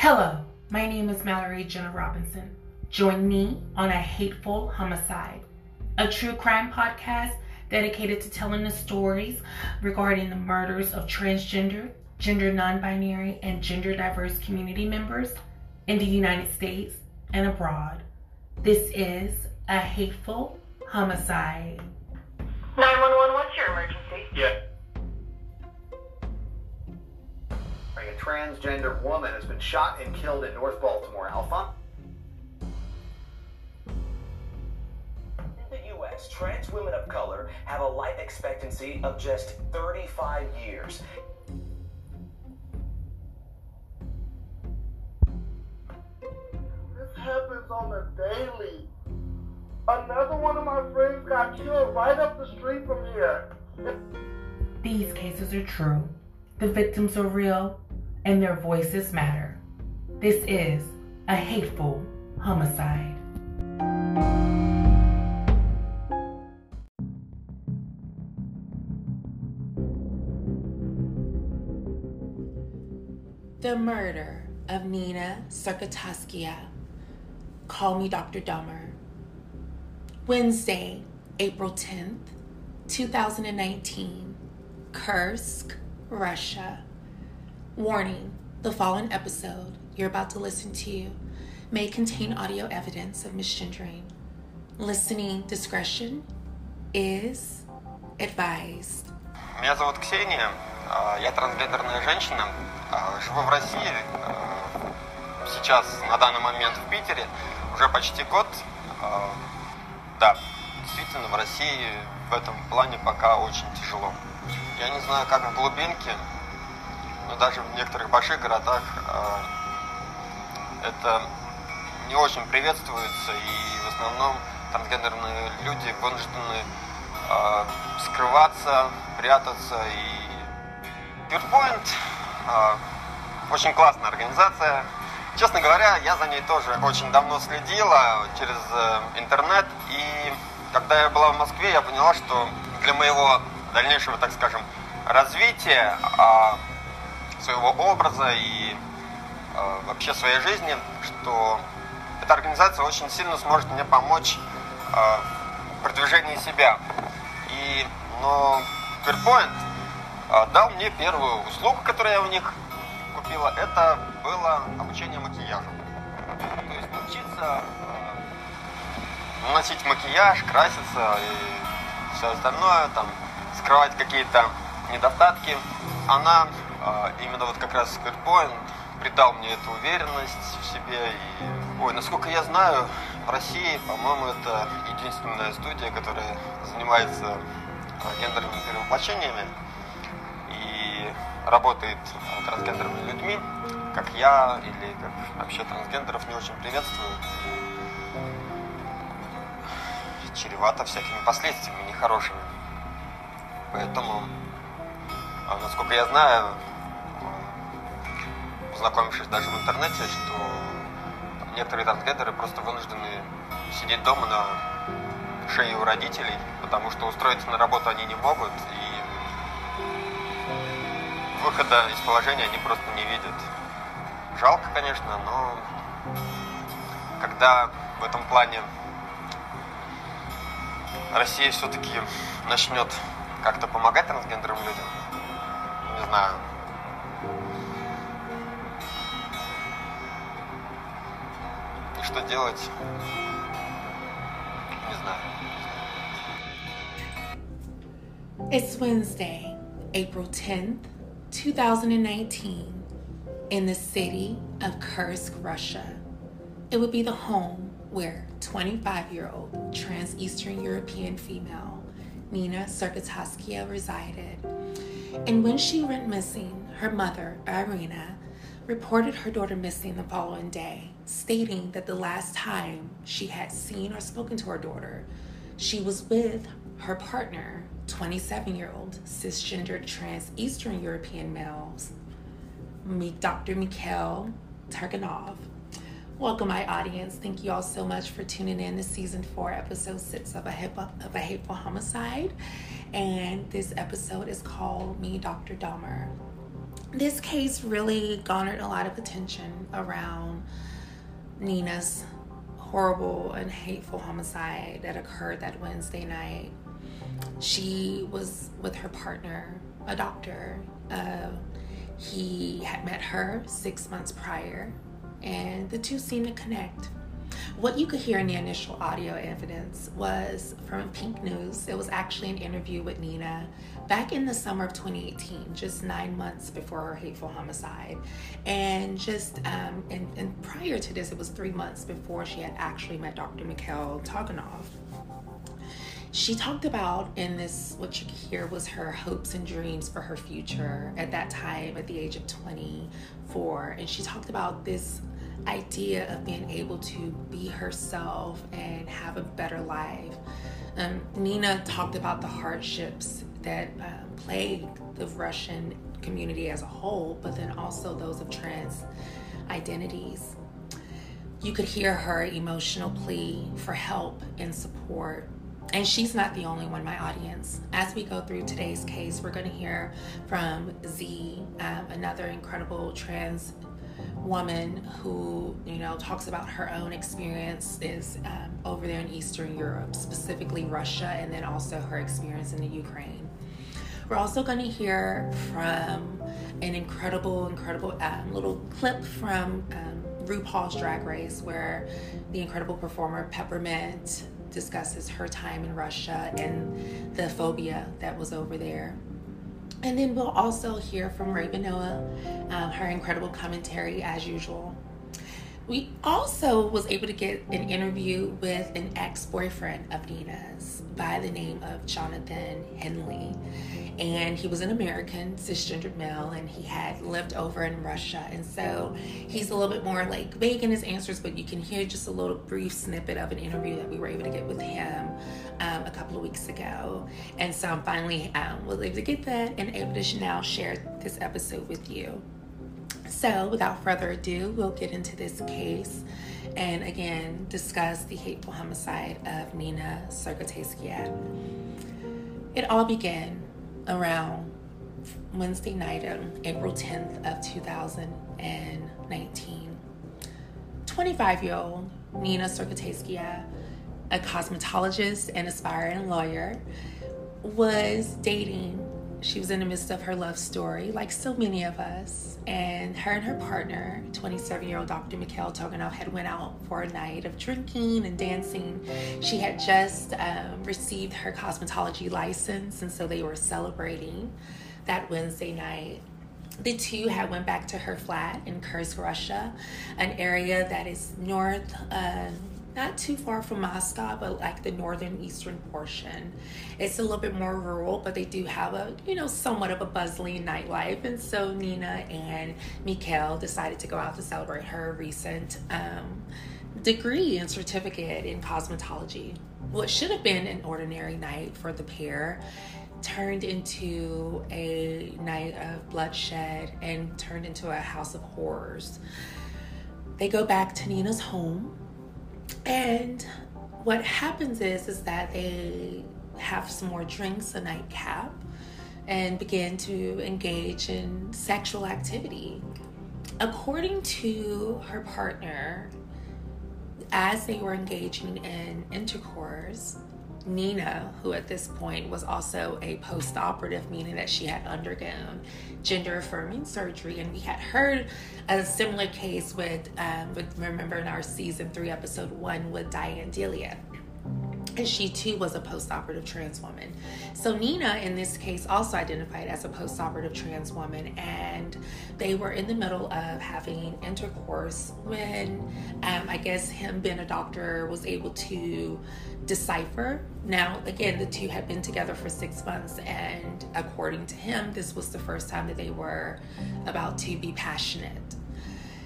Hello, my name is Mallory Jenna Robinson. Join me on A Hateful Homicide, a true crime podcast dedicated to telling the stories regarding the murders of transgender, gender non binary, and gender diverse community members in the United States and abroad. This is A Hateful Homicide. 911, what's your emergency? Yeah. Transgender woman has been shot and killed in North Baltimore. Alpha? In the U.S., trans women of color have a life expectancy of just 35 years. This happens on a daily. Another one of my friends got killed right up the street from here. These cases are true, the victims are real, and their voices matter. This is a hateful homicide. The murder of Nina Serkataskia. Call me Dr. Dahmer. Wednesday, April 10th, 2019, Kursk, Russia. Warning the following episode you're about to listen to may contain audio evidence of misgendering. Listening discretion is advised. Меня зовут Ксения, а, я трансгендерная женщина, а, живу в России, а, сейчас на данный момент в Питере, уже почти год. Да, действительно в России в этом плане пока очень тяжело. Я не знаю, как в глубинке, но даже в некоторых больших городах а, это не очень приветствуется, и в основном трансгендерные люди вынуждены а, скрываться, прятаться. И Purpoint а, очень классная организация. Честно говоря, я за ней тоже очень давно следила через э, интернет. И когда я была в Москве, я поняла, что для моего дальнейшего, так скажем, развития а, своего образа и а, вообще своей жизни, что эта организация очень сильно сможет мне помочь а, в продвижении себя. И, но Fairpoint а, дал мне первую услугу, которую я у них купила, это было обучение макияжу. То есть научиться э, наносить макияж, краситься и все остальное, там, скрывать какие-то недостатки. Она э, именно вот как раз Fairpoint придал мне эту уверенность в себе. И, ой, насколько я знаю, в России, по-моему, это единственная студия, которая занимается э, гендерными перевоплощениями и работает э, трансгендерными людьми, как я или как вообще трансгендеров не очень приветствую. Чревато всякими последствиями нехорошими. Поэтому, а, насколько я знаю, познакомившись даже в интернете, что некоторые трансгендеры просто вынуждены сидеть дома на шее у родителей, потому что устроиться на работу они не могут, и выхода из положения они просто не видят. Жалко, конечно, но когда в этом плане Россия все-таки начнет как-то помогать трансгендерным людям, не знаю, и что делать, не знаю. It's Wednesday, April 10th, 2019, in the city of Kursk, Russia. It would be the home where 25 year old trans Eastern European female Nina Serkataskia resided. and when she went missing, her mother, Irina, reported her daughter missing the following day, stating that the last time she had seen or spoken to her daughter, she was with her partner, 27 year old cisgender trans Eastern European male, Dr. Mikhail Turganov. Welcome, my audience. Thank you all so much for tuning in to season four, episode six of a, hip- of a hateful homicide. And this episode is called Me, Dr. Dahmer. this case really garnered a lot of attention around Nina's horrible and hateful homicide that occurred that Wednesday night. She was with her partner, a doctor. Uh, he had met her six months prior, and the two seemed to connect. What you could hear in the initial audio evidence was from Pink News. It was actually an interview with Nina back in the summer of 2018, just nine months before her hateful homicide. And just, um, and, and prior to this, it was three months before she had actually met Dr. Mikhail Toganov. She talked about in this, what you could hear was her hopes and dreams for her future at that time, at the age of 24. And she talked about this idea of being able to be herself and have a better life. Um, Nina talked about the hardships that um, plague the Russian community as a whole, but then also those of trans identities. You could hear her emotional plea for help and support. And she's not the only one, my audience. As we go through today's case, we're going to hear from Z, um, another incredible trans woman who you know talks about her own experiences um, over there in Eastern Europe, specifically Russia, and then also her experience in the Ukraine. We're also going to hear from an incredible, incredible um, little clip from um, RuPaul's Drag Race, where the incredible performer Peppermint discusses her time in Russia and the phobia that was over there. And then we'll also hear from Raven Noah, um, her incredible commentary as usual. We also was able to get an interview with an ex-boyfriend of Nina's by the name of Jonathan Henley. And he was an American cisgendered male and he had lived over in Russia. And so he's a little bit more like vague in his answers, but you can hear just a little brief snippet of an interview that we were able to get with him um, a couple of weeks ago. And so I'm finally um, was able to get that and able to now share this episode with you. So, without further ado, we'll get into this case and again discuss the hateful homicide of Nina Sergoteyskaya. It all began around Wednesday night on April 10th of 2019. 25 year old Nina Sergoteyskaya, a cosmetologist and aspiring lawyer, was dating she was in the midst of her love story, like so many of us. And her and her partner, 27-year-old Dr. Mikhail Toganov, had went out for a night of drinking and dancing. She had just um, received her cosmetology license, and so they were celebrating that Wednesday night. The two had went back to her flat in Kursk, Russia, an area that is north. Uh, not too far from Moscow, but like the northern eastern portion. It's a little bit more rural, but they do have a, you know, somewhat of a bustling nightlife. And so Nina and Mikhail decided to go out to celebrate her recent um, degree and certificate in cosmetology. What should have been an ordinary night for the pair turned into a night of bloodshed and turned into a house of horrors. They go back to Nina's home and what happens is is that they have some more drinks, a nightcap, and begin to engage in sexual activity. According to her partner, as they were engaging in intercourse, Nina, who at this point was also a post operative, meaning that she had undergone gender affirming surgery. And we had heard a similar case with, um, with remember in our season three, episode one, with Diane Delia and she too was a post-operative trans woman. So Nina, in this case, also identified as a post-operative trans woman, and they were in the middle of having intercourse when um, I guess him being a doctor was able to decipher. Now, again, the two had been together for six months, and according to him, this was the first time that they were about to be passionate.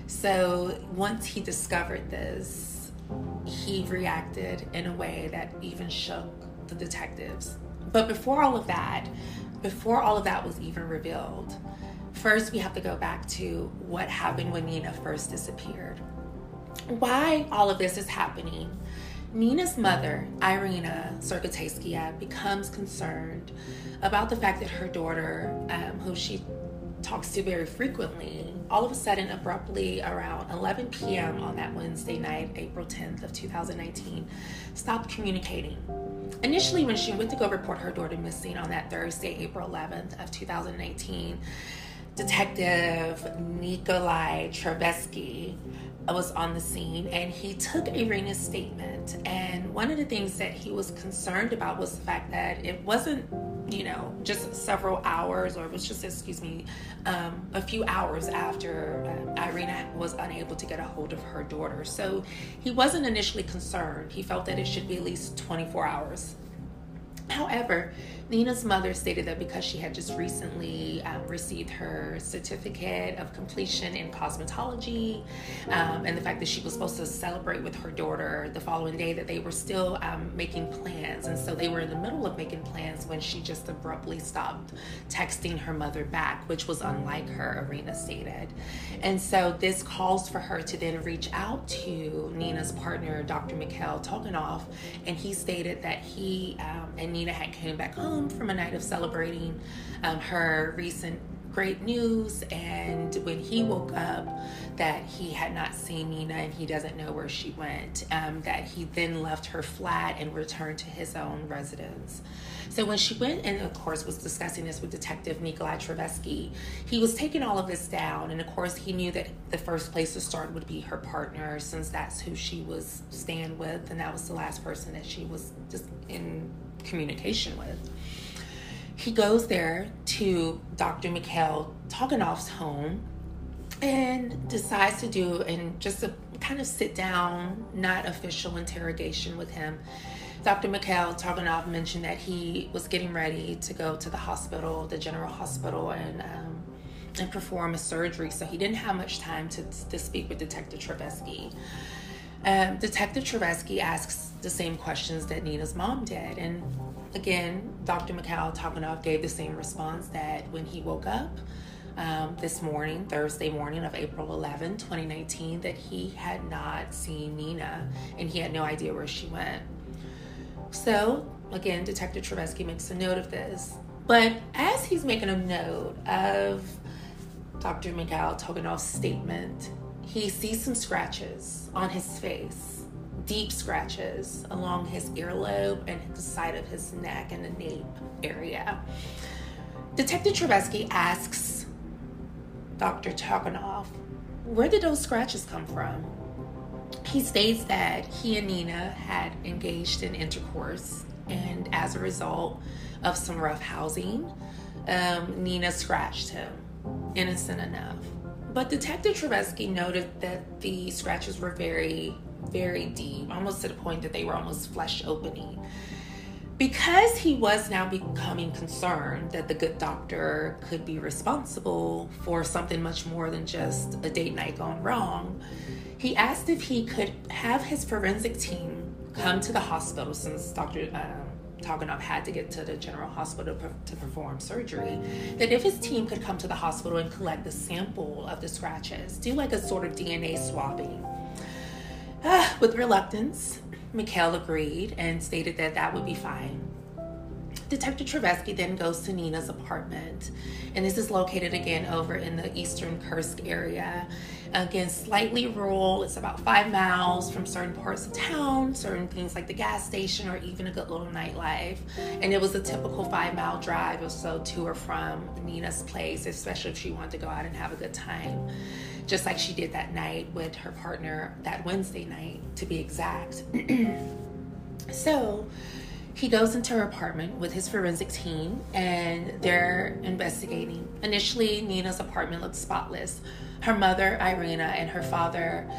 So once he discovered this, he reacted in a way that even shook the detectives. But before all of that, before all of that was even revealed, first we have to go back to what happened when Nina first disappeared. Why all of this is happening. Nina's mother, Irina Sergoteyskaya, becomes concerned about the fact that her daughter, um, who she talks to very frequently, all of a sudden, abruptly around 11 p.m. on that Wednesday night, April 10th of 2019, stopped communicating. Initially, when she went to go report her daughter missing on that Thursday, April 11th of 2019, Detective Nikolai Trevesky was on the scene and he took Irina's statement. And one of the things that he was concerned about was the fact that it wasn't, you know, just several hours or it was just, excuse me, um, a few hours after um, Irina was unable to get a hold of her daughter. So he wasn't initially concerned. He felt that it should be at least 24 hours. However, Nina's mother stated that because she had just recently um, received her certificate of completion in cosmetology, um, and the fact that she was supposed to celebrate with her daughter the following day, that they were still um, making plans. And so they were in the middle of making plans when she just abruptly stopped texting her mother back, which was unlike her, Irina stated. And so this calls for her to then reach out to Nina's partner, Dr. Mikhail Toganov, and he stated that he um, and Nina had came back home home from a night of celebrating um, her recent great news and when he woke up that he had not seen nina and he doesn't know where she went um, that he then left her flat and returned to his own residence. So when she went and of course was discussing this with detective nikolai trevesky he was taking all of this down. And of course he knew that the first place to start would be her partner since that's who she was staying with and that was the last person that she was just in communication with he goes there to Dr. Mikhail Toganov's home and decides to do and just a kind of sit down, not official interrogation with him. Dr. Mikhail Toganov mentioned that he was getting ready to go to the hospital, the general hospital, and um, and perform a surgery. So he didn't have much time to, to speak with Detective Trevesky. Um, Detective Trevesky asks the same questions that Nina's mom did, and Again, Dr. Mikhail Toganov gave the same response that when he woke up um, this morning, Thursday morning of April 11, 2019, that he had not seen Nina and he had no idea where she went. So, again, Detective Trevesky makes a note of this. But as he's making a note of Dr. Mikhail Toganov's statement, he sees some scratches on his face deep scratches along his earlobe and the side of his neck and the nape area. Detective Trevesky asks Dr. Toganov, where did those scratches come from? He states that he and Nina had engaged in intercourse, and as a result of some rough housing, um, Nina scratched him. Innocent enough. But Detective Trevesky noted that the scratches were very very deep, almost to the point that they were almost flesh opening. Because he was now becoming concerned that the good doctor could be responsible for something much more than just a date night gone wrong, he asked if he could have his forensic team come to the hospital since Dr. Um, Toganov had to get to the general hospital to perform surgery, that if his team could come to the hospital and collect the sample of the scratches, do like a sort of DNA swabbing With reluctance, Mikhail agreed and stated that that would be fine. Detective Trevesky then goes to Nina's apartment, and this is located again over in the eastern Kursk area. Again, slightly rural, it's about five miles from certain parts of town, certain things like the gas station, or even a good little nightlife. And it was a typical five mile drive or so to or from Nina's place, especially if she wanted to go out and have a good time just like she did that night with her partner that Wednesday night, to be exact. so he goes into her apartment with his forensic team and they're investigating. Initially, Nina's apartment looked spotless. Her mother, Irina, and her father,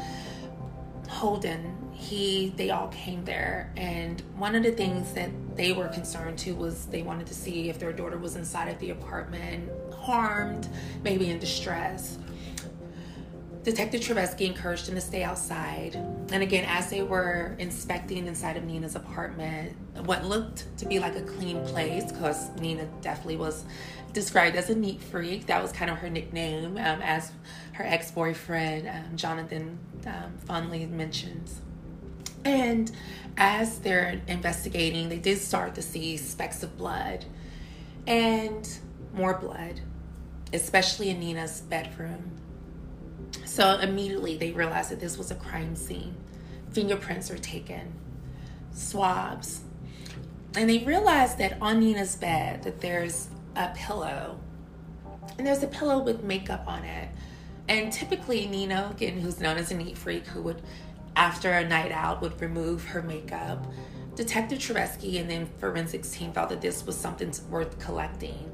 Holden, he they all came there and one of the things that they were concerned to was they wanted to see if their daughter was inside of the apartment harmed maybe in distress Detective Trevesky encouraged him to stay outside. And again, as they were inspecting inside of Nina's apartment, what looked to be like a clean place, because Nina definitely was described as a neat freak. That was kind of her nickname, um, as her ex boyfriend, um, Jonathan, um, fondly mentions. And as they're investigating, they did start to see specks of blood and more blood especially in Nina's bedroom. So immediately they realized that this was a crime scene. Fingerprints are taken, swabs. And they realized that on Nina's bed that there's a pillow. And there's a pillow with makeup on it. And typically Nina, again, who's known as a neat freak, who would after a night out would remove her makeup. Detective Trebesky and then forensics team thought that this was something worth collecting.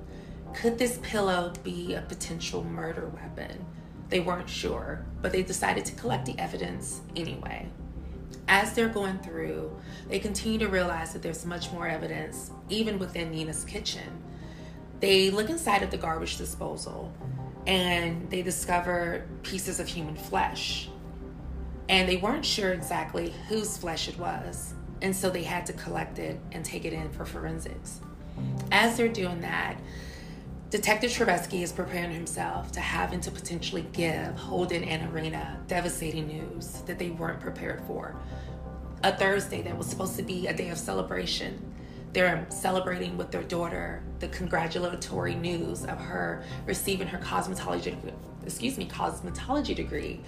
Could this pillow be a potential murder weapon? They weren't sure, but they decided to collect the evidence anyway. As they're going through, they continue to realize that there's much more evidence, even within Nina's kitchen. They look inside of the garbage disposal and they discover pieces of human flesh. And they weren't sure exactly whose flesh it was, and so they had to collect it and take it in for forensics. As they're doing that, Detective Trebesky is preparing himself to have and to potentially give Holden and Irina devastating news that they weren't prepared for. A Thursday that was supposed to be a day of celebration. They're celebrating with their daughter the congratulatory news of her receiving her cosmetology, excuse me, cosmetology degree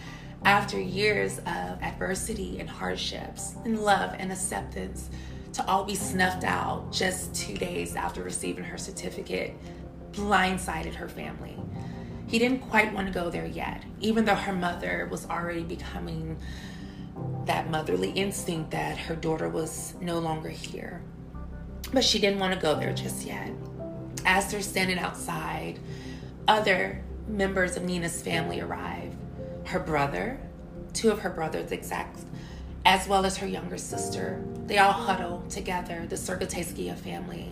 after years of adversity and hardships and love and acceptance to all be snuffed out just two days after receiving her certificate blindsided her family. He didn't quite want to go there yet, even though her mother was already becoming that motherly instinct that her daughter was no longer here. But she didn't want to go there just yet. As they're standing outside, other members of Nina's family arrive. Her brother, two of her brothers exact, as well as her younger sister. They all huddle together, the Sergoteskia family,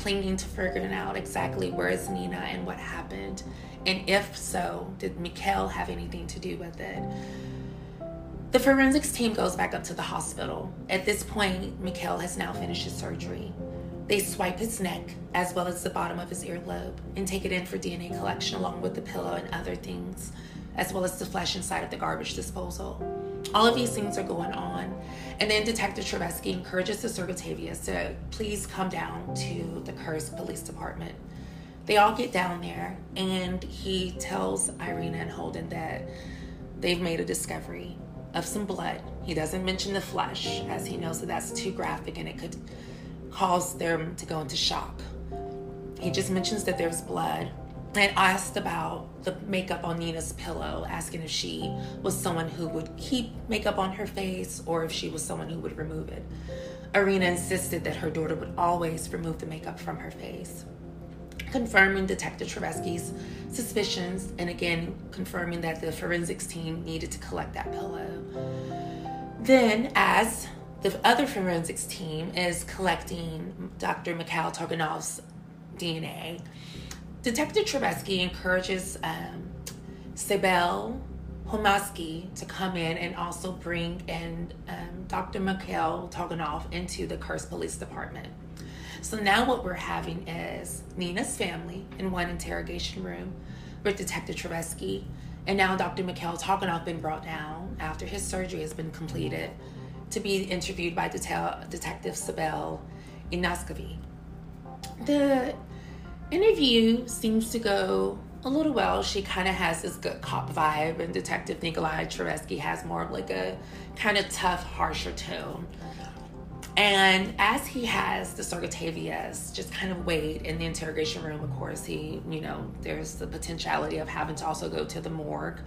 clinging to figuring out exactly where is Nina and what happened. And if so, did Mikhail have anything to do with it? The forensics team goes back up to the hospital. At this point, Mikhail has now finished his surgery. They swipe his neck as well as the bottom of his earlobe and take it in for DNA collection along with the pillow and other things, as well as the flesh inside of the garbage disposal. All of these things are going on. And then Detective Trebesky encourages the Sergotavias to please come down to the Kursk Police Department. They all get down there, and he tells Irina and Holden that they've made a discovery of some blood. He doesn't mention the flesh, as he knows that that's too graphic and it could cause them to go into shock. He just mentions that there's blood and asked about the makeup on Nina's pillow, asking if she was someone who would keep makeup on her face or if she was someone who would remove it. Irina insisted that her daughter would always remove the makeup from her face, confirming Detective Trebesky's suspicions and again confirming that the forensics team needed to collect that pillow. Then, as the other forensics team is collecting Dr. Mikhail Torgunov's DNA, Detective Trebesky encourages um, Sibel Homaski to come in and also bring in um, Dr. Mikhail Torgunov into the Kursk Police Department. So now what we're having is Nina's family in one interrogation room with Detective Trebesky, and now Dr. Mikhail Torgunov been brought down after his surgery has been completed to be interviewed by Detail, Detective Sibel Inaskovi. The interview seems to go a little well. She kind of has this good cop vibe, and Detective Nikolai Trebesky has more of like a kind of tough, harsher tone. And as he has the Sergotavias just kind of wait in the interrogation room, of course, he, you know, there's the potentiality of having to also go to the morgue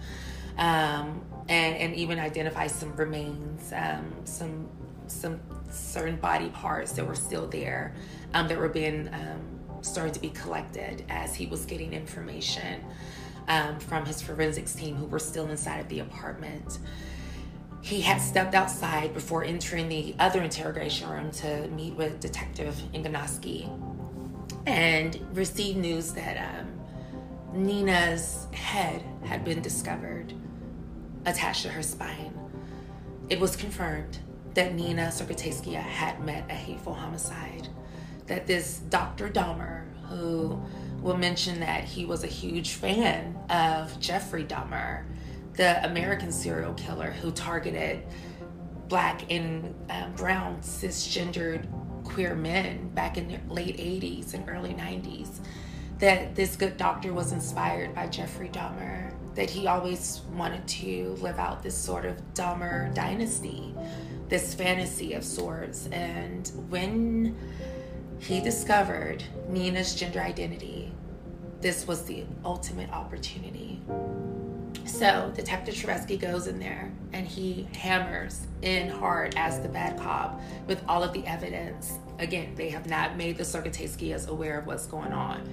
um, and, and even identify some remains, um, some some certain body parts that were still there um, that were being um, started to be collected as he was getting information um, from his forensics team who were still inside of the apartment. He had stepped outside before entering the other interrogation room to meet with Detective Inganoski and received news that um, Nina's head had been discovered attached to her spine. It was confirmed that Nina Sergoteskia had met a hateful homicide that this Dr. Dahmer, who will mention that he was a huge fan of Jeffrey Dahmer, the American serial killer who targeted black and um, brown cisgendered queer men back in the late 80s and early 90s, that this good doctor was inspired by Jeffrey Dahmer, that he always wanted to live out this sort of Dahmer dynasty, this fantasy of sorts. And when he discovered Nina's gender identity, this was the ultimate opportunity. So Detective Treveski goes in there and he hammers in hard as the bad cop with all of the evidence. Again, they have not made the Sorgoteskias aware of what's going on.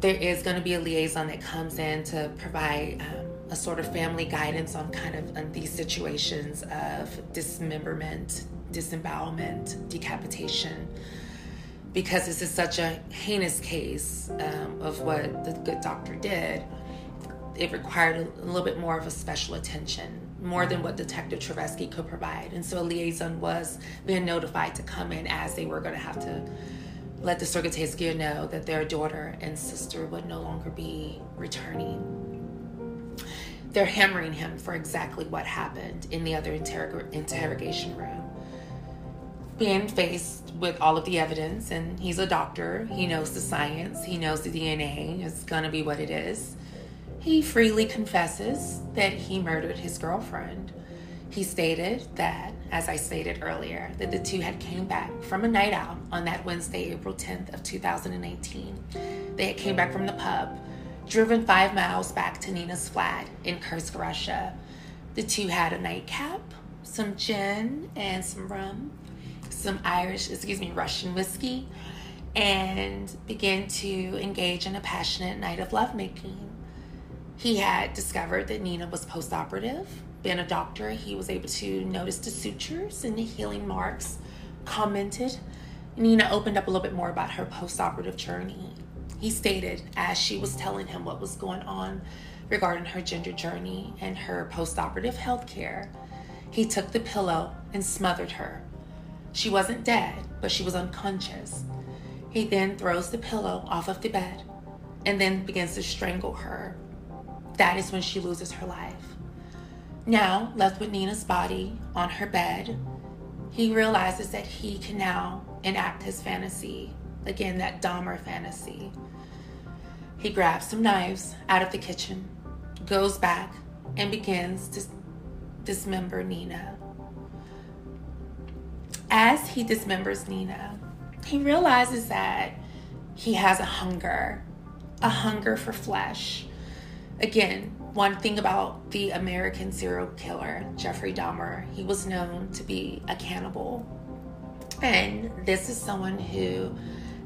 There is going to be a liaison that comes in to provide um, a sort of family guidance on kind of on these situations of dismemberment, disembowelment, decapitation because this is such a heinous case um, of what the good doctor did, it required a, little bit more of a special attention, more than what Detective Travesky could provide. And so a liaison was being notified to come in as they were going to have to let the Sorgoteskia know that their daughter and sister would no longer be returning. They're hammering him for exactly what happened in the other interrog- interrogation room being faced with all of the evidence, and he's a doctor, he knows the science, he knows the DNA is gonna be what it is. He freely confesses that he murdered his girlfriend. He stated that, as I stated earlier, that the two had came back from a night out on that Wednesday, April 10th of 2018. They had came back from the pub, driven five miles back to Nina's flat in Kursk, Russia. The two had a nightcap, some gin, and some rum some Irish, excuse me, Russian whiskey, and began to engage in a passionate night of lovemaking. He had discovered that Nina was postoperative. Being a doctor, he was able to notice the sutures and the healing marks, commented. Nina opened up a little bit more about her postoperative journey. He stated, as she was telling him what was going on regarding her gender journey and her postoperative health care, he took the pillow and smothered her she wasn't dead, but she was unconscious. He then throws the pillow off of the bed and then begins to strangle her. That is when she loses her life. Now, left with Nina's body on her bed, he realizes that he can now enact his fantasy. Again, that Dahmer fantasy. He grabs some knives out of the kitchen, goes back, and begins to dismember Nina. As he dismembers Nina, he realizes that he has a hunger, a hunger for flesh. Again, one thing about the American serial killer, Jeffrey Dahmer, he was known to be a cannibal. And this is someone who,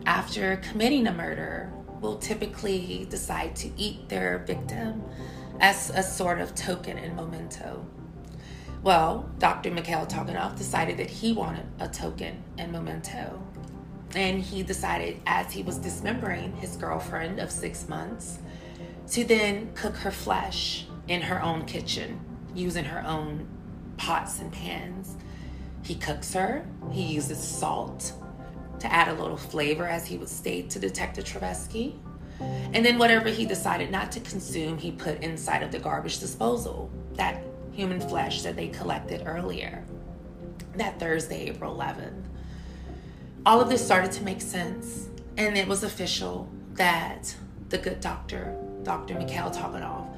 after committing a murder, will typically decide to eat their victim as a sort of token and memento. Well, Dr. Mikhail Tokanov decided that he wanted a token and memento. And he decided, as he was dismembering his girlfriend of six months, to then cook her flesh in her own kitchen using her own pots and pans. He cooks her, he uses salt to add a little flavor, as he would state to Detective Treveski. And then whatever he decided not to consume, he put inside of the garbage disposal. That human flesh that they collected earlier, that Thursday, April 11th. All of this started to make sense, and it was official that the good doctor, Dr. Mikhail Tokanov,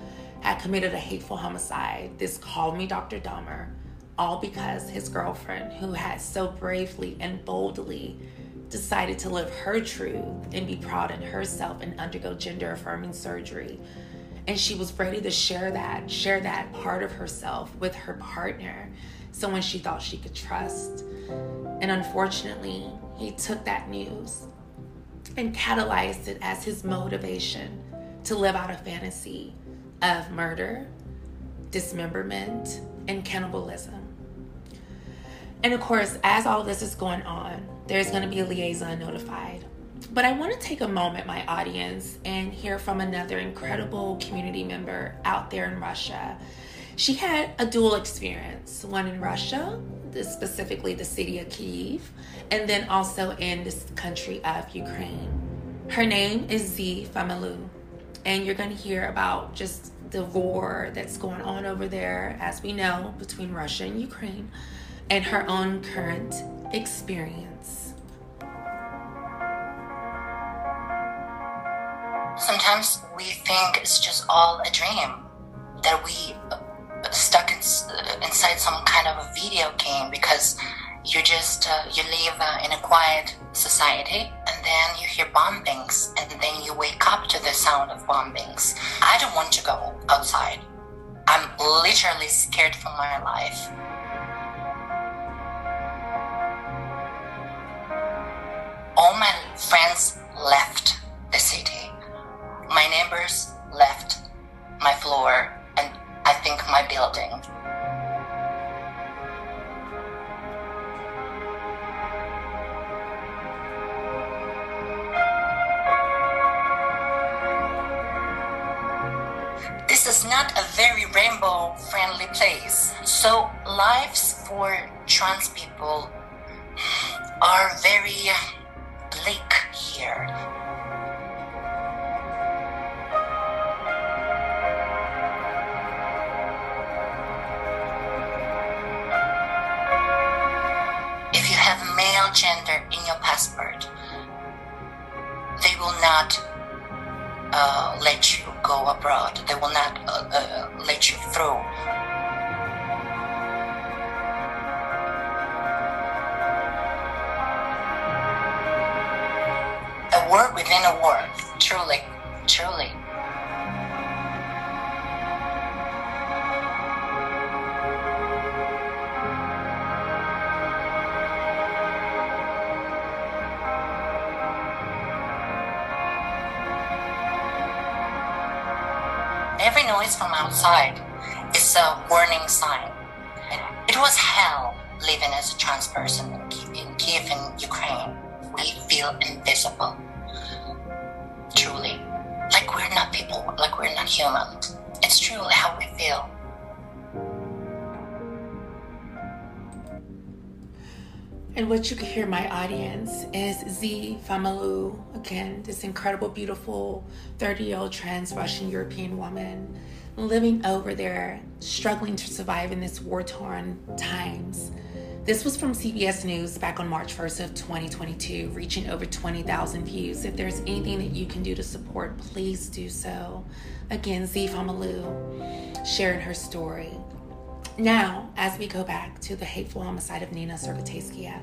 had committed a hateful homicide. This called me Dr. Dahmer, all because his girlfriend, who had so bravely and boldly decided to live her truth and be proud in herself and undergo gender affirming surgery, and she was ready to share that share that part of herself with her partner someone she thought she could trust. And unfortunately he took that news and catalyzed it as his motivation to live out a fantasy of murder dismemberment and cannibalism. And of course as all this is going on there's going to be a liaison notified but I want to take a moment, my audience, and hear from another incredible community member out there in Russia. She had a dual experience one in Russia, specifically the city of Kiev, and then also in this country of Ukraine. Her name is Z Famalu, and you're going to hear about just the war that's going on over there, as we know, between Russia and Ukraine, and her own current experience. Sometimes we think it's just all a dream, that we uh, stuck in, uh, inside some kind of a video game because you just uh, you live uh, in a quiet society and then you hear bombings and then you wake up to the sound of bombings. I don't want to go outside. I'm literally scared for my life. All my friends left the city my neighbors left my floor and i think my building this is not a very rainbow friendly place. So lives for trans people are very bleak here. Gender in your passport, they will not uh, let you go abroad. They will not uh, uh, let you through. A war within a war. Truly, truly. Every noise from outside is a warning sign. It was hell living as a trans person in Kiev, in, Ukraine. We feel invisible. Truly. Like we're not people, like we're not human. It's truly how we feel. And what you can hear my audience is Z Famalu, again, this incredible, beautiful 30 year old trans Russian European woman living over there, struggling to survive in this war torn times. This was from CBS News back on March 1st of 2022, reaching over 20,000 views. If there's anything that you can do to support, please do so. Again, Z Famalu sharing her story. Now, as we go back to the hateful homicide of Nina Sergotayskaya,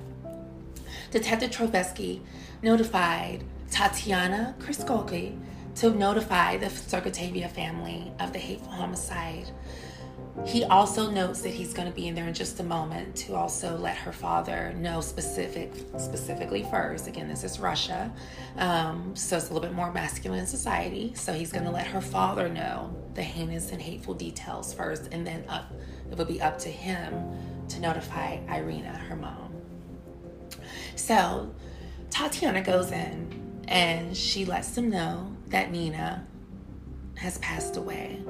Detective Trovesky notified Tatiana Kriskolki to notify the Sergotavia family of the hateful homicide. He also notes that he's going to be in there in just a moment to also let her father know specific, specifically first. Again, this is Russia, um, so it's a little bit more masculine society. So he's going to let her father know the heinous and hateful details first, and then up, it would be up to him to notify Irina, her mom. So Tatiana goes in and she lets them know that Nina has passed away.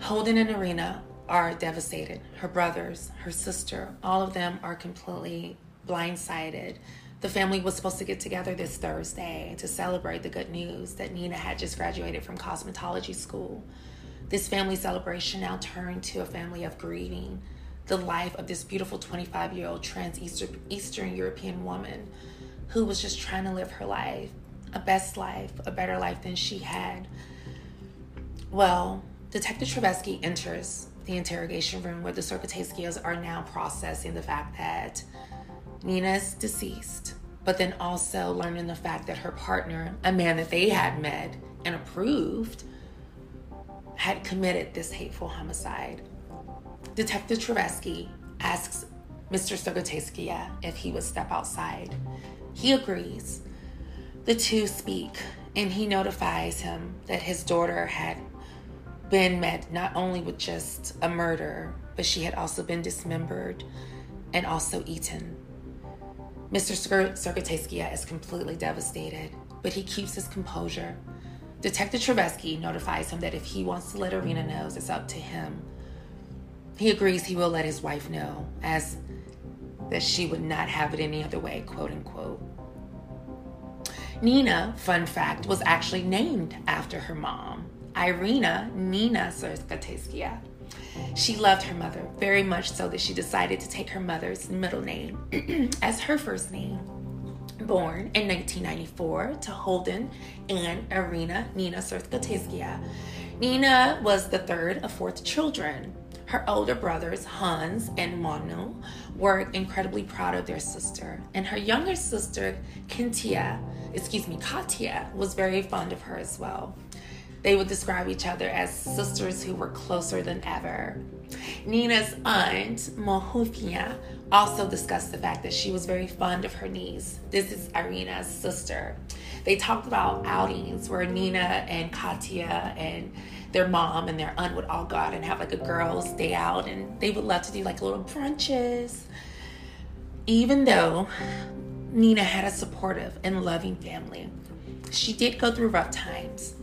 Holden and Irina are devastated. Her brothers, her sister, all of them are completely blindsided. The family was supposed to get together this Thursday to celebrate the good news that Nina had just graduated from cosmetology school. This family celebration now turned to a family of grieving the life of this beautiful 25 year old trans Eastern European woman who was just trying to live her life, a best life, a better life than she had. Well, Detective Travesky enters the interrogation room where the Sergotayskias are now processing the fact that Nina's deceased, but then also learning the fact that her partner, a man that they had met and approved, had committed this hateful homicide. Detective Travesky asks Mr. Sergotayskia if he would step outside. He agrees. The two speak, and he notifies him that his daughter had been met not only with just a murder, but she had also been dismembered and also eaten. Mr. Sergotayskia is completely devastated, but he keeps his composure. Detective Travesky notifies him that if he wants to let Irina know, it's up to him. He agrees he will let his wife know, as that she would not have it any other way, quote unquote. Nina, fun fact, was actually named after her mom, Irina Nina Sergotayskaya. She loved her mother very much so that she decided to take her mother's middle name as her first name. Born in 1994 to Holden and Irina Nina Surtkoteskia. Nina was the third of four children. Her older brothers, Hans and Manu, were incredibly proud of their sister, and her younger sister, Kintia, excuse me, Katya, was very fond of her as well. They would describe each other as sisters who were closer than ever. Nina's aunt, Mohufia, also discussed the fact that she was very fond of her niece. This is Irina's sister. They talked about outings where Nina and Katya and their mom and their aunt would all go out and have like a girls' day out, and they would love to do like little brunches. Even though Nina had a supportive and loving family, she did go through rough times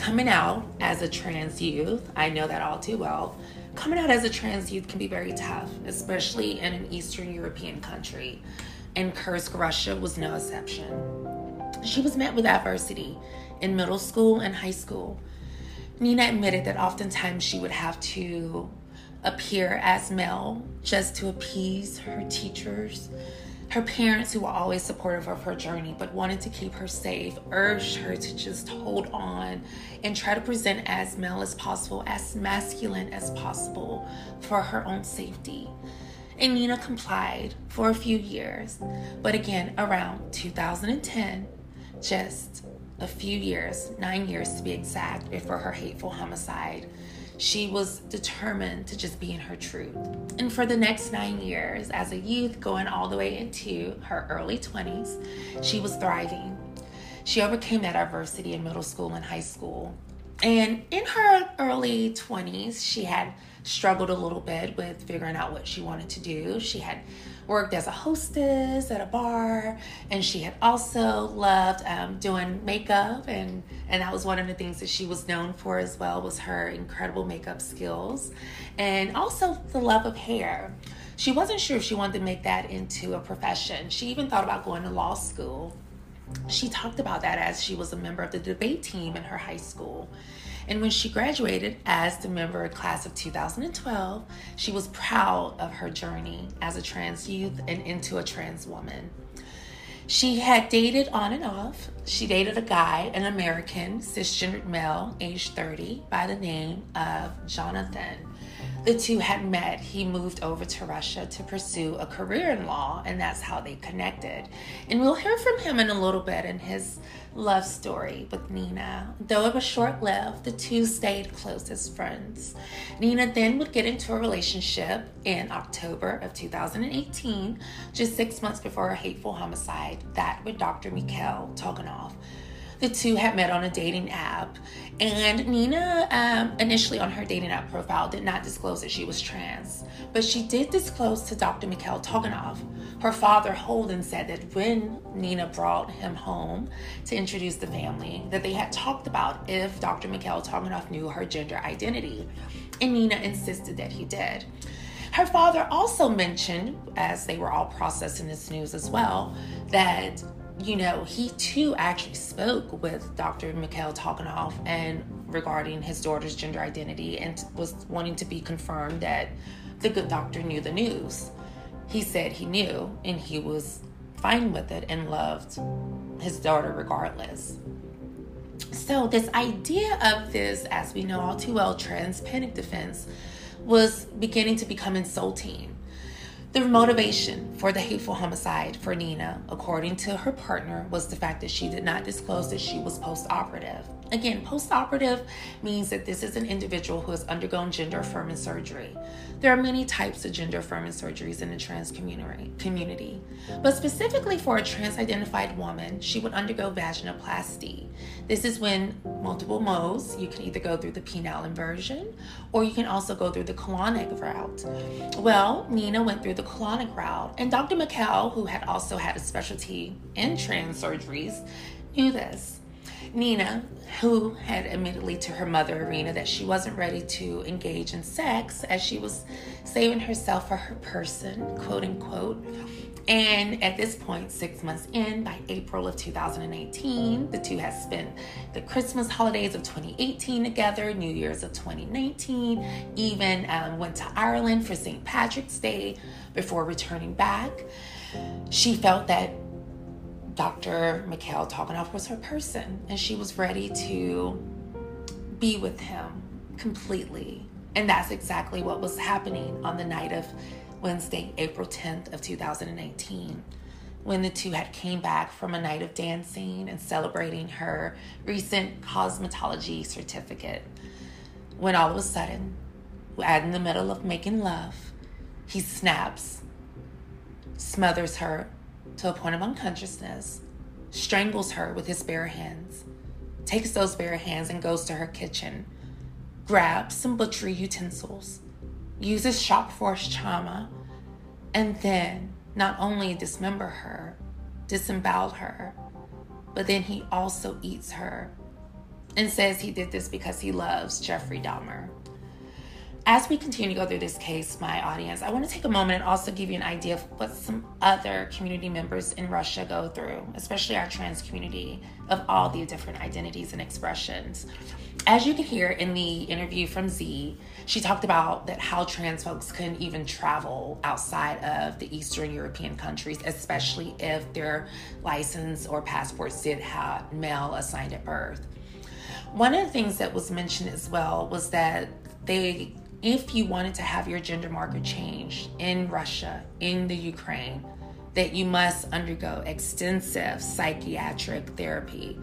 coming out as a trans youth, I know that all too well. Coming out as a trans youth can be very tough, especially in an Eastern European country, and Kursk, Russia was no exception. She was met with adversity in middle school and high school. Nina admitted that oftentimes she would have to appear as male just to appease her teachers her parents, who were always supportive of her journey but wanted to keep her safe, urged her to just hold on and try to present as male as possible, as masculine as possible for her own safety. And Nina complied for a few years. But again, around 2010, just a few years, nine years to be exact, before her hateful homicide, she was determined to just be in her truth. And for the next nine years, as a youth, going all the way into her early 20s, she was thriving. She overcame that adversity in middle school and high school. And in her early 20s, she had struggled a little bit with figuring out what she wanted to do. She had worked as a hostess at a bar, and she had also loved um, doing makeup, and and that was one of the things that she was known for as well was her incredible makeup skills, and also the love of hair. She wasn't sure if she wanted to make that into a profession. She even thought about going to law school. She talked about that as she was a member of the debate team in her high school. And when she graduated as the member of class of 2012, she was proud of her journey as a trans youth and into a trans woman. She had dated on and off. She dated a guy, an American cisgendered male, age 30, by the name of Jonathan the two had met, he moved over to Russia to pursue a career in law, and that's how they connected. And we'll hear from him in a little bit in his love story with Nina. Though it was short lived, the two stayed close as friends. Nina then would get into a relationship in October of 2018, just six months before her hateful homicide, that with Dr. Mikhail Tikhonov the two had met on a dating app. And Nina, um, initially on her dating app profile, did not disclose that she was trans, but she did disclose to Dr. Mikhail Tikhonov. Her father, Holden, said that when Nina brought him home to introduce the family, that they had talked about if Dr. Mikhail Tikhonov knew her gender identity. And Nina insisted that he did. Her father also mentioned, as they were all processing this news as well, that you know, he too actually spoke with Dr. Mikhail Tikhonov and regarding his daughter's gender identity and was wanting to be confirmed that the good doctor knew the news. He said he knew and he was fine with it and loved his daughter regardless. So, this idea of this, as we know all too well, trans panic defense was beginning to become insulting the motivation for the hateful homicide for Nina, according to her partner, was the fact that she did not disclose that she was post operative. Again, post operative means that this is an individual who has undergone gender affirming surgery. There are many types of gender affirming surgeries in the trans community, but specifically for a trans identified woman, she would undergo vaginoplasty. This is when multiple modes, you can either go through the penile inversion or you can also go through the colonic route. Well, Nina went through the colonic route, and Dr. Mikhail, who had also had a specialty in trans surgeries, knew this. Nina, who had admittedly to her mother, Irina, that she wasn't ready to engage in sex as she was saving herself for her person, quote unquote. And at this point, six months in, by April of 2018, the two had spent the Christmas holidays of 2018 together, New Year's of 2019, even um, went to Ireland for St. Patrick's Day before returning back. She felt that Dr. Mikhail Tikhonov was her person, and she was ready to be with him completely. And that's exactly what was happening on the night of Wednesday, April 10th of 2018, when the two had came back from a night of dancing and celebrating her recent cosmetology certificate. When all of a sudden, in the middle of making love, he snaps, smothers her to a point of unconsciousness, strangles her with his bare hands, takes those bare hands and goes to her kitchen, grabs some butchery utensils, uses shock force trauma, and then not only dismember her, disembowel her, but then he also eats her and says he did this because he loves Jeffrey Dahmer. As we continue to go through this case, my audience, I want to take a moment and also give you an idea of what some other community members in Russia go through, especially our trans community of all the different identities and expressions. As you can hear in the interview from Z, she talked about that how trans folks couldn't even travel outside of the Eastern European countries, especially if their license or passports did have male assigned at birth. One of the things that was mentioned as well was that they if you wanted to have your gender marker changed in Russia, in the Ukraine, that you must undergo extensive psychiatric therapy.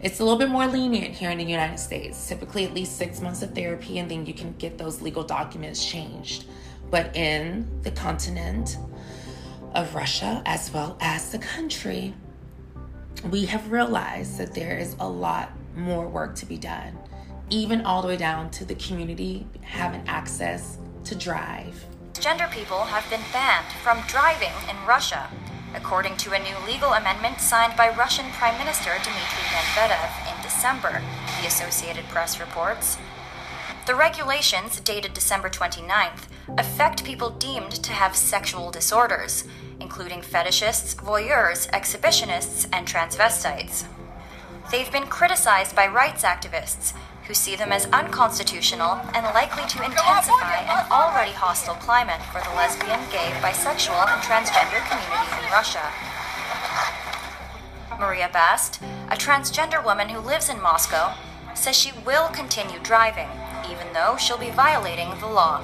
It's a little bit more lenient here in the United States, typically at least six months of therapy, and then you can get those legal documents changed. But in the continent of Russia, as well as the country, we have realized that there is a lot more work to be done even all the way down to the community having access to drive. Gender people have been banned from driving in Russia, according to a new legal amendment signed by Russian Prime Minister Dmitry Medvedev in December, the Associated Press reports. The regulations, dated December 29th, affect people deemed to have sexual disorders, including fetishists, voyeurs, exhibitionists, and transvestites. They've been criticized by rights activists who see them as unconstitutional and likely to intensify an already hostile climate for the lesbian, gay, bisexual, and transgender community in Russia. Maria Bast, a transgender woman who lives in Moscow, says she will continue driving, even though she'll be violating the law.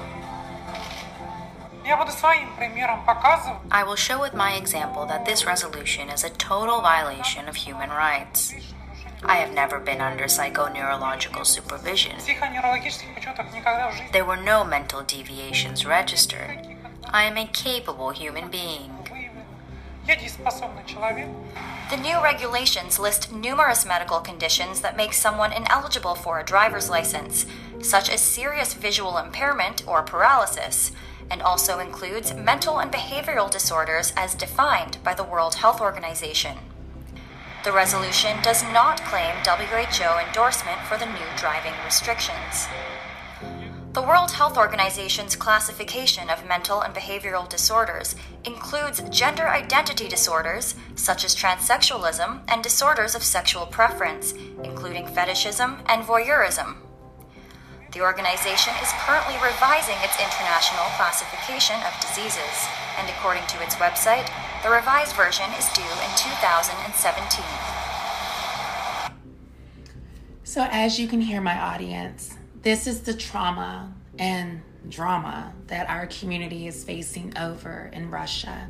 I will show with my example that this resolution is a total violation of human rights. I have never been under psychoneurological supervision. There were no mental deviations registered. I am a capable human being. The new regulations list numerous medical conditions that make someone ineligible for a driver's license, such as serious visual impairment or paralysis, and also includes mental and behavioral disorders as defined by the World Health Organization. The resolution does not claim WHO endorsement for the new driving restrictions. The World Health Organization's classification of mental and behavioral disorders includes gender identity disorders, such as transsexualism, and disorders of sexual preference, including fetishism and voyeurism. The organization is currently revising its international classification of diseases, and according to its website, the revised version is due in 2017. So, as you can hear, my audience, this is the trauma and drama that our community is facing over in Russia.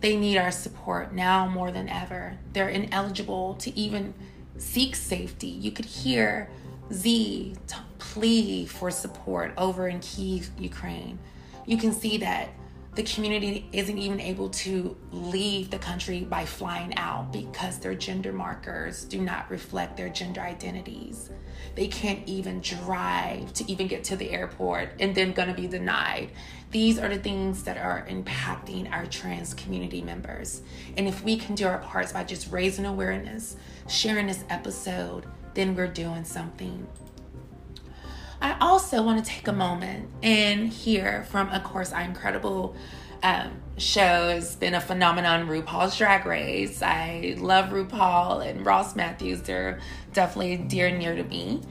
They need our support now more than ever. They're ineligible to even seek safety. You could hear Z to plea for support over in Kiev, Ukraine. You can see that the community isn't even able to leave the country by flying out because their gender markers do not reflect their gender identities. They can't even drive to even get to the airport and then gonna be denied. These are the things that are impacting our trans community members. And if we can do our parts by just raising awareness, sharing this episode, then we're doing something. I also want to take a moment and hear from, of course, our incredible um, show has been a phenomenon, RuPaul's Drag Race. I love RuPaul and Ross Mathews. They're definitely dear and near to me.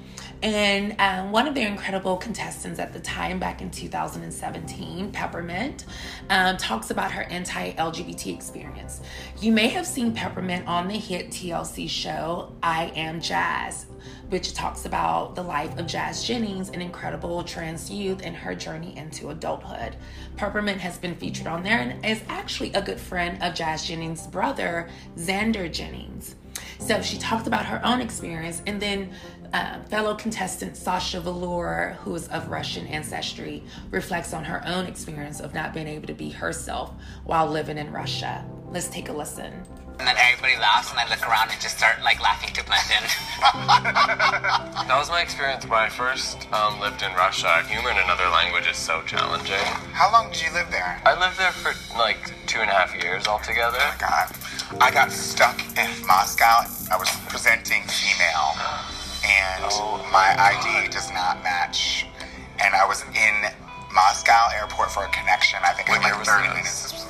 And um, one of their incredible contestants at the time, back in 2017, Peppermint, um, talks about her anti LGBT experience. You may have seen Peppermint on the hit TLC show I Am Jazz, which talks about the life of Jazz Jennings, an incredible trans youth, and her journey into adulthood. Peppermint has been featured on there and is actually a good friend of Jazz Jennings' brother, Xander Jennings. So she talked about her own experience, and then uh, fellow contestant Sasha Velour, who is of Russian ancestry, reflects on her own experience of not being able to be herself while living in Russia. Let's take a listen. And then everybody laughs, and I look around and just start like laughing to blend in. that was my experience when I first um, lived in Russia. Humor in another language is so challenging. How long did you live there? I lived there for like two and a half years altogether. Oh my God. I got stuck in Moscow. I was presenting female, and oh my ID does not match. And I was in Moscow airport for a connection. I think it was like 30 minutes.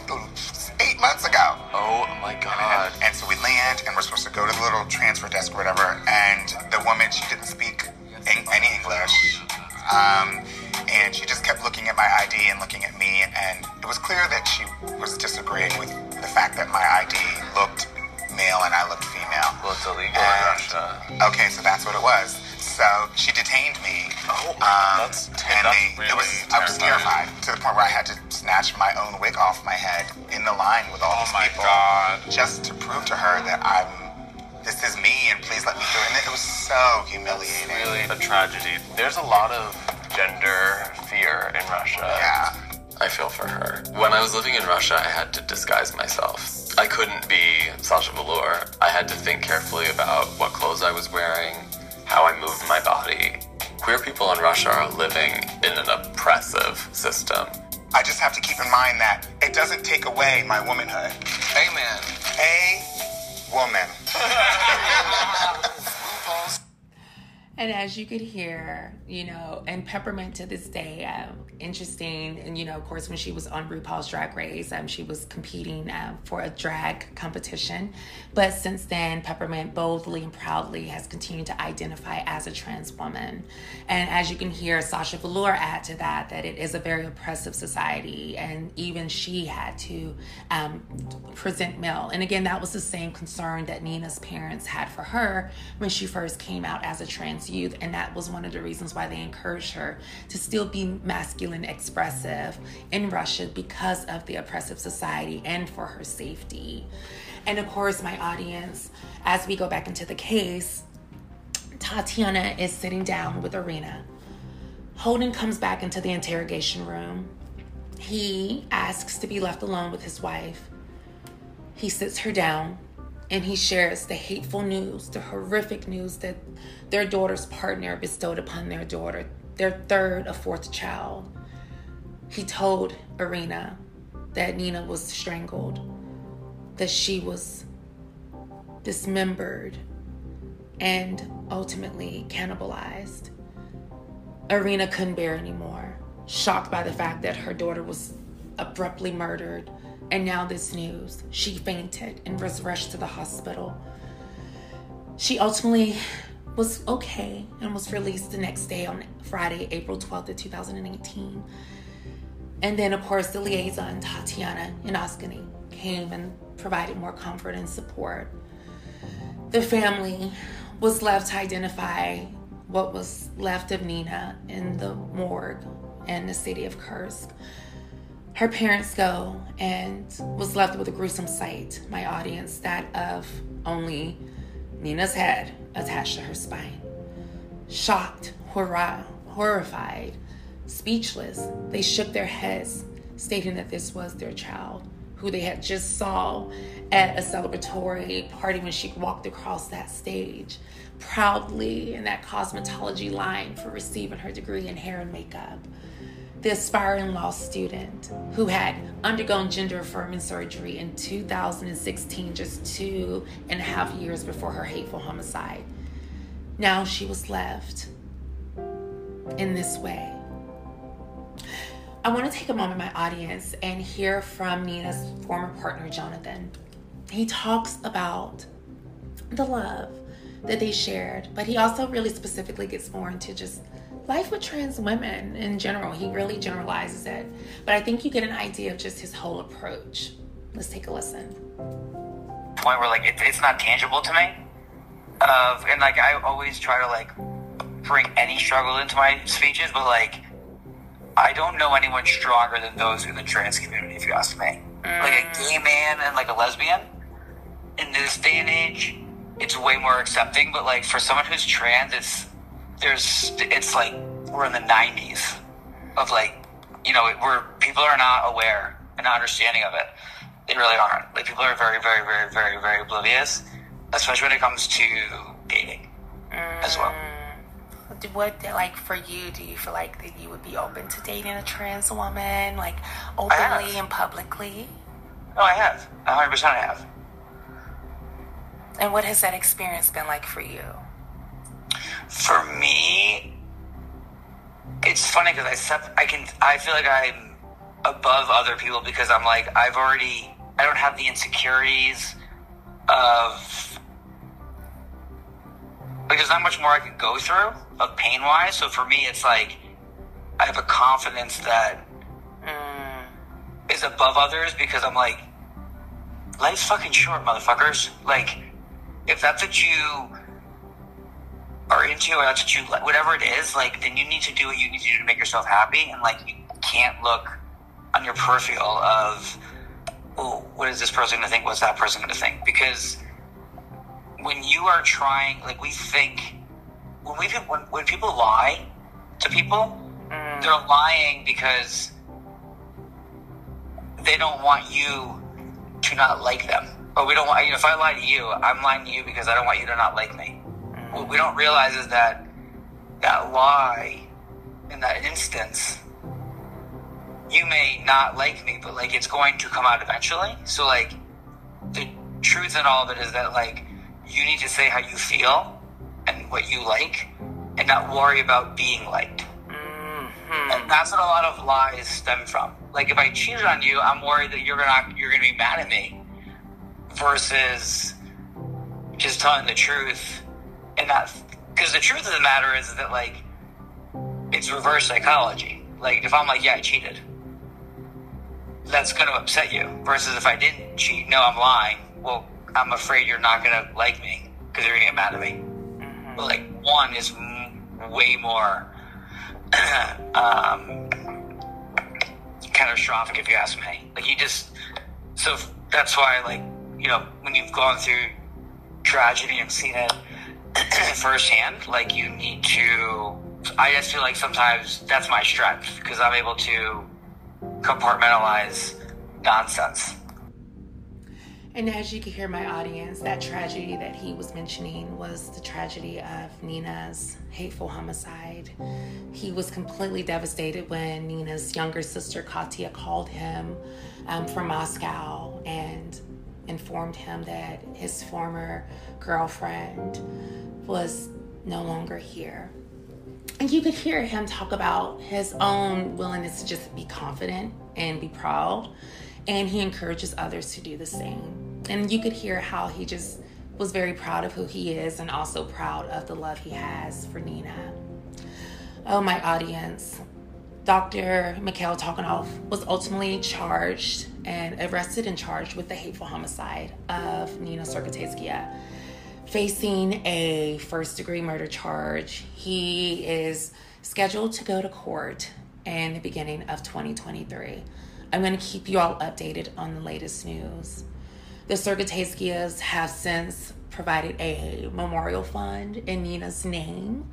Eight months ago. Oh my god. And, and, so we land, and we're supposed to go to the little transfer desk or whatever. And the woman, she didn't speak any English. Um, and she just kept looking at my ID and looking at me, and it was clear that she was disagreeing with the fact that my ID looked male and I looked female. Well, it's illegal and, in Russia. Okay, so that's what it was. So she detained me. Oh, um, that's, and that's they, really it was, I was terrified to the point where I had to snatch my own wig off my head in the line with all oh these my people, God. just to prove to her that I'm. This is me, and please let me through. And it was so humiliating. It's really a tragedy. There's a lot of gender fear in Russia. Yeah. I feel for her. When I was living in Russia, I had to disguise myself. I couldn't be Sasha Velour. I had to think carefully about what clothes I was wearing, how I moved my body. Queer people in Russia are living in an oppressive system. I just have to keep in mind that it doesn't take away my womanhood. Amen. A woman. And as you could hear, you know, and Peppermint to this day, um, interesting. And, you know, of course, when she was on RuPaul's Drag Race, um, she was competing um, for a drag competition. But since then, Peppermint boldly and proudly has continued to identify as a trans woman. And as you can hear, Sasha Velour add to that, that it is a very oppressive society. And even she had to um, present male. And again, that was the same concern that Nina's parents had for her when she first came out as a trans youth, and that was one of the reasons why they encouraged her to still be masculine expressive in Russia because of the oppressive society and for her safety. And of course, my audience, as we go back into the case, Tatiana is sitting down with Irina. Holden comes back into the interrogation room. He asks to be left alone with his wife. He sits her down and he shares the hateful news, the horrific news that their daughter's partner bestowed upon their daughter, their third or fourth child. He told Irina that Nina was strangled, that she was dismembered, and ultimately cannibalized. Irina couldn't bear anymore, shocked by the fact that her daughter was abruptly murdered and now this news. She fainted and was rushed to the hospital. She ultimately was okay and was released the next day on Friday, April 12th of 2018. And then, of course, the liaison, Tatiana Yanoskany, came and provided more comfort and support. The family was left to identify what was left of Nina in the morgue in the city of Kursk her parents go and was left with a gruesome sight, my audience, that of only Nina's head attached to her spine. Shocked, horror, horrified, speechless, they shook their heads, stating that this was their child, who they had just saw at a celebratory party when she walked across that stage, proudly in that cosmetology line for receiving her degree in hair and makeup the aspiring law student who had undergone gender affirming surgery in 2016, just two and a half years before her hateful homicide. Now she was left in this way. I want to take a moment, my audience, and hear from Nina's former partner, Jonathan. He talks about the love that they shared, but he also really specifically gets more into just life with trans women in general. He really generalizes it, but I think you get an idea of just his whole approach. Let's take a listen. Point where like it, it's not tangible to me, of and like I always try to like bring any struggle into my speeches, but like I don't know anyone stronger than those in the trans community, if you ask me. Like a gay mm. man and like a lesbian in this day and age, it's way more accepting. But like for someone who's trans, it's there's it's like we're in the '90s of like you know where people are not aware and not understanding of it. They really aren't. Like people are very, very, very, very, very oblivious, especially when it comes to dating as well. Mm. What, like, for you, do you feel like that you would be open to dating a trans woman, like, openly and publicly? Oh, I have. 100% I have. And what has that experience been like for you? For me, it's funny because I sep- I can I feel like I'm above other people because I'm like I've already I don't have the insecurities of like there's not much more I could go through of pain wise. So for me, it's like I have a confidence that mm, is above others because I'm like life's fucking short, motherfuckers. Like if that's what you are into or that's what you like, whatever it is, like then you need to do what you need to do to make yourself happy, and like you can't look on your peripheral of, oh, what is this person going to think? What's that person going to think? Because when you are trying, like we think, when we when, when people lie to people, mm. they're lying because they don't want you to not like them. Or we don't want, you know, if I lie to you, I'm lying to you because I don't want you to not like me. What we don't realize is that that lie in that instance, you may not like me, but like it's going to come out eventually. So like the truth in all of it is that like you need to say how you feel and what you like and not worry about being liked. Mm-hmm. And that's what a lot of lies stem from. Like if I cheated on you, I'm worried that you're gonna you're gonna be mad at me versus just telling the truth and that because the truth of the matter is that like it's reverse psychology. Like if I'm like, yeah, I cheated, that's going to upset you. Versus if I didn't cheat, no, I'm lying. Well, I'm afraid you're not going to like me because you're going to get mad at me. But like one is m- way more um, catastrophic if you ask me. Like you just so that's why like you know when you've gone through tragedy and seen it firsthand, like you need to. I just feel like sometimes that's my strength because I'm able to compartmentalize nonsense. And as you can hear my audience, that tragedy that he was mentioning was the tragedy of Nina's hateful homicide. He was completely devastated when Nina's younger sister, Katya, called him um, from Moscow and informed him that his former girlfriend was no longer here. And you could hear him talk about his own willingness to just be confident and be proud. And he encourages others to do the same. And you could hear how he just was very proud of who he is and also proud of the love he has for Nina. Oh, my audience. Dr. Mikhail Tikhonov was ultimately charged and arrested and charged with the hateful homicide of Nina Surgutskaya. Facing a first degree murder charge, he is scheduled to go to court in the beginning of 2023. I'm going to keep you all updated on the latest news. The Surgutskayas have since provided a memorial fund in Nina's name.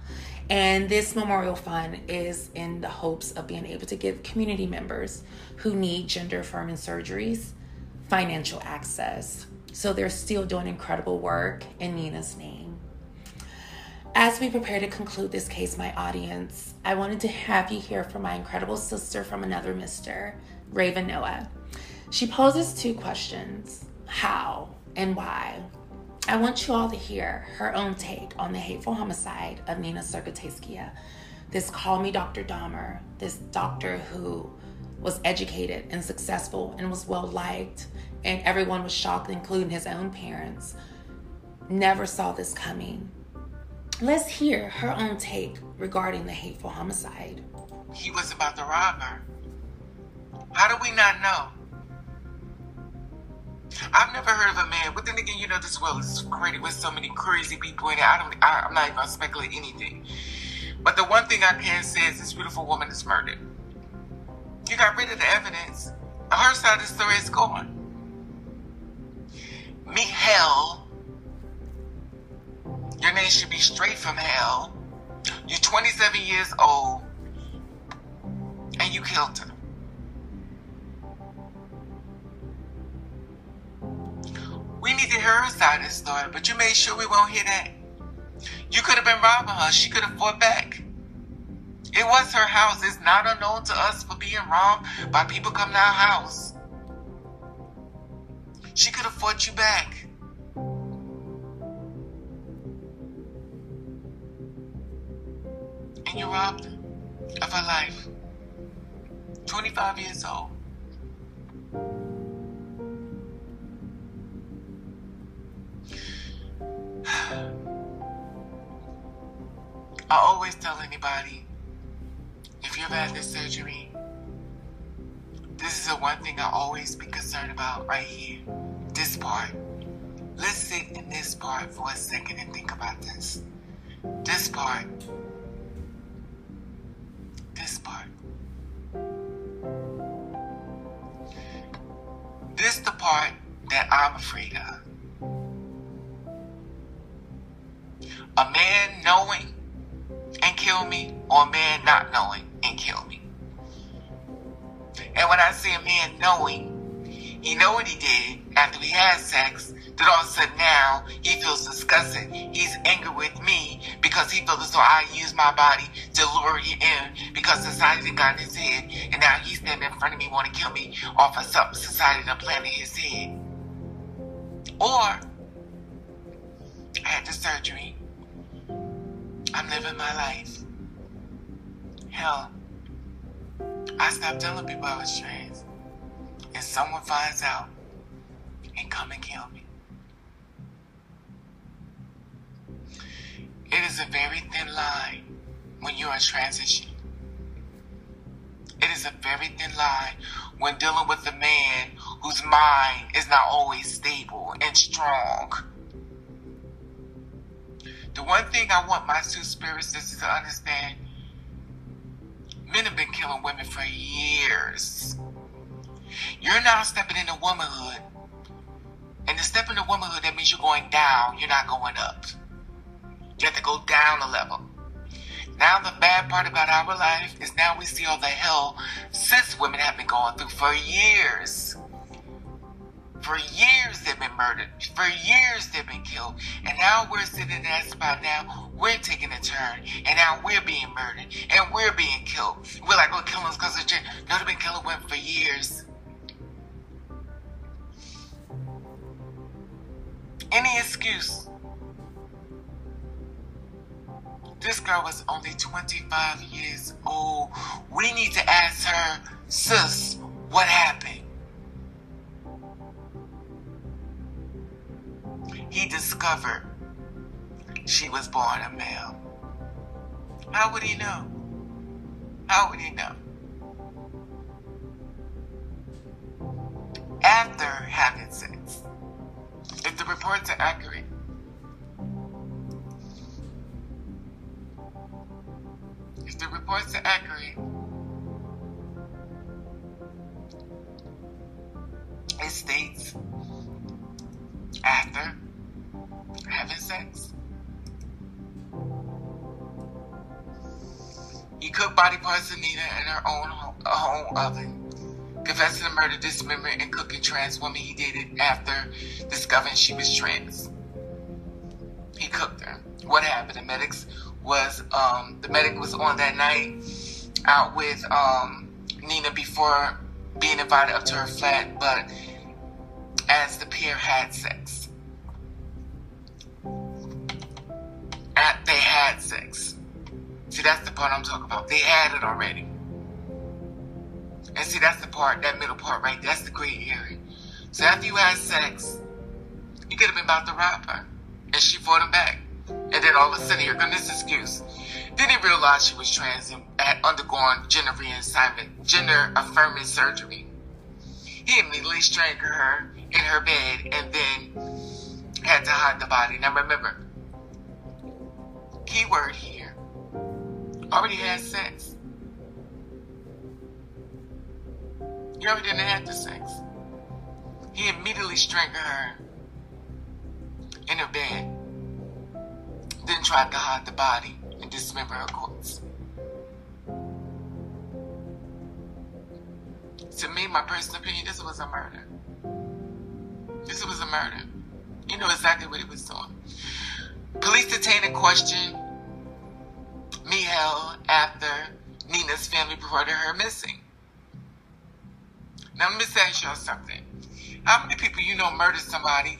And this memorial fund is in the hopes of being able to give community members who need gender affirming surgeries financial access. So they're still doing incredible work in Nina's name. As we prepare to conclude this case, my audience, I wanted to have you hear from my incredible sister from another mister, Raven Noah. She poses two questions how and why. I want you all to hear her own take on the hateful homicide of Nina Surgutskaya, this call me Dr. Dahmer, this doctor who was educated and successful and was well liked, and everyone was shocked, including his own parents. Never saw this coming. Let's hear her own take regarding the hateful homicide. He was about to rob her. How do we not know? I've never heard of a man, you know, this world is created with so many crazy people in it. I don't, I, I'm not even gonna speculate anything. But the one thing I can say is this beautiful woman is murdered. You got rid of the evidence. Her side of the story is gone. Meet hell. Your name should be straight from hell. You're 27 years old, and you killed her. We need to hear her side of the story, but you made sure we won't hear that. You could have been robbing her. She could have fought back. It was her house. It's not unknown to us for being robbed by people coming to our house. She could have fought you back. And you robbed her of her life. 25 years old. I always tell anybody if you've had this surgery, this is the one thing I always be concerned about right here. This part. Let's sit in this part for a second and think about this. This part. This part. This the part that I'm afraid of. A man knowing and kill me, or a man not knowing and kill me. And when I say a man knowing, he know what he did after we had sex, that all of a sudden now he feels disgusted. He's angry with me because he feels as though I used my body to lure him in because society got in his head. And now he's standing in front of me wanting to kill me off of something society done planted in his head. Or I had the surgery. I'm living my life. Hell, I stopped telling people I was trans. And someone finds out and come and kill me. It is a very thin line when you're in transition. It is a very thin line when dealing with a man whose mind is not always stable and strong. The one thing I want my two spirit sisters to understand men have been killing women for years. You're now stepping into womanhood. And to step into womanhood, that means you're going down, you're not going up. You have to go down a level. Now, the bad part about our life is now we see all the hell cis women have been going through for years. For years they've been murdered. For years they've been killed. And now we're sitting in that spot now. We're taking a turn. And now we're being murdered. And we're being killed. We're like, oh, we're killing us because of gender. No, they've been killing women for years. Any excuse. This girl was only 25 years old. We need to ask her, sis, what happened? He discovered she was born a male. How would he know? How would he know? After having sex, if the reports are accurate, if the reports are accurate, it states after having sex. He cooked body parts of Nina in her own home, oven. Confessing to murder, dismemberment, and cooking trans woman, he did it after discovering she was trans. He cooked her. What happened? The medics was um, the medic was on that night out with um, Nina before being invited up to her flat, but as the pair had sex. They had sex. See, that's the part I'm talking about. They had it already. And see, that's the part, that middle part right That's the gray area. So after you had sex, you could have been about to rob her. And she fought him back. And then all of a sudden, here comes this excuse. Then he realized she was trans and had undergone gender reassignment, gender affirming surgery. He immediately strangled her in her bed and then had to hide the body. Now remember, keyword here, already had sex. You already didn't have the sex. He immediately strangled her in her bed, then tried to hide the body and dismember her corpse. To me, my personal opinion, this was a murder. This was a murder. You know exactly what he was doing. Police detained and questioned Mikhail after Nina's family reported her missing. Now let me ask y'all something. How many people you know murdered somebody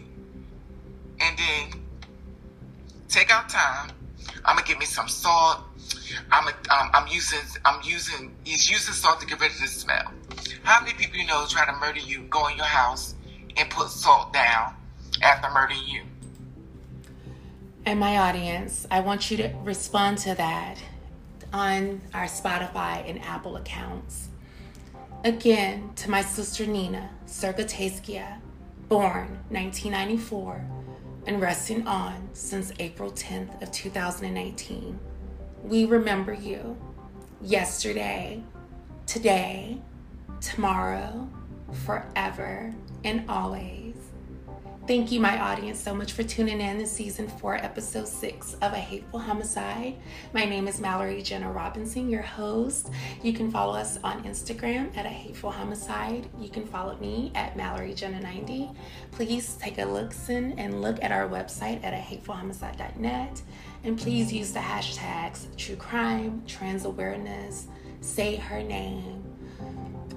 and then take out time? I'm gonna give me some salt. I'm a, um, I'm using I'm using he's using salt to get rid of the smell. How many people you know try to murder you, go in your house and put salt down after murdering you? And my audience, I want you to respond to that on our Spotify and Apple accounts. Again, to my sister Nina Surgutskaya, born 1994 and resting on since April 10th of 2019. We remember you yesterday, today, tomorrow, forever, and always. Thank you, my audience, so much for tuning in to season four, episode six of A Hateful Homicide. My name is Mallory Jenna Robinson, your host. You can follow us on Instagram at A Hateful Homicide. You can follow me at Mallory Jenna 90. Please take a listen and look at our website at ahatefulhomicide.net. And please use the hashtags true crime, trans awareness, say her name,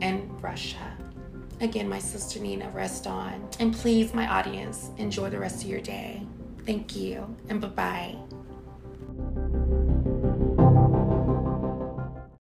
and Russia. Again, my sister Nina, rest on. And please, my audience, enjoy the rest of your day. Thank you, and bye bye.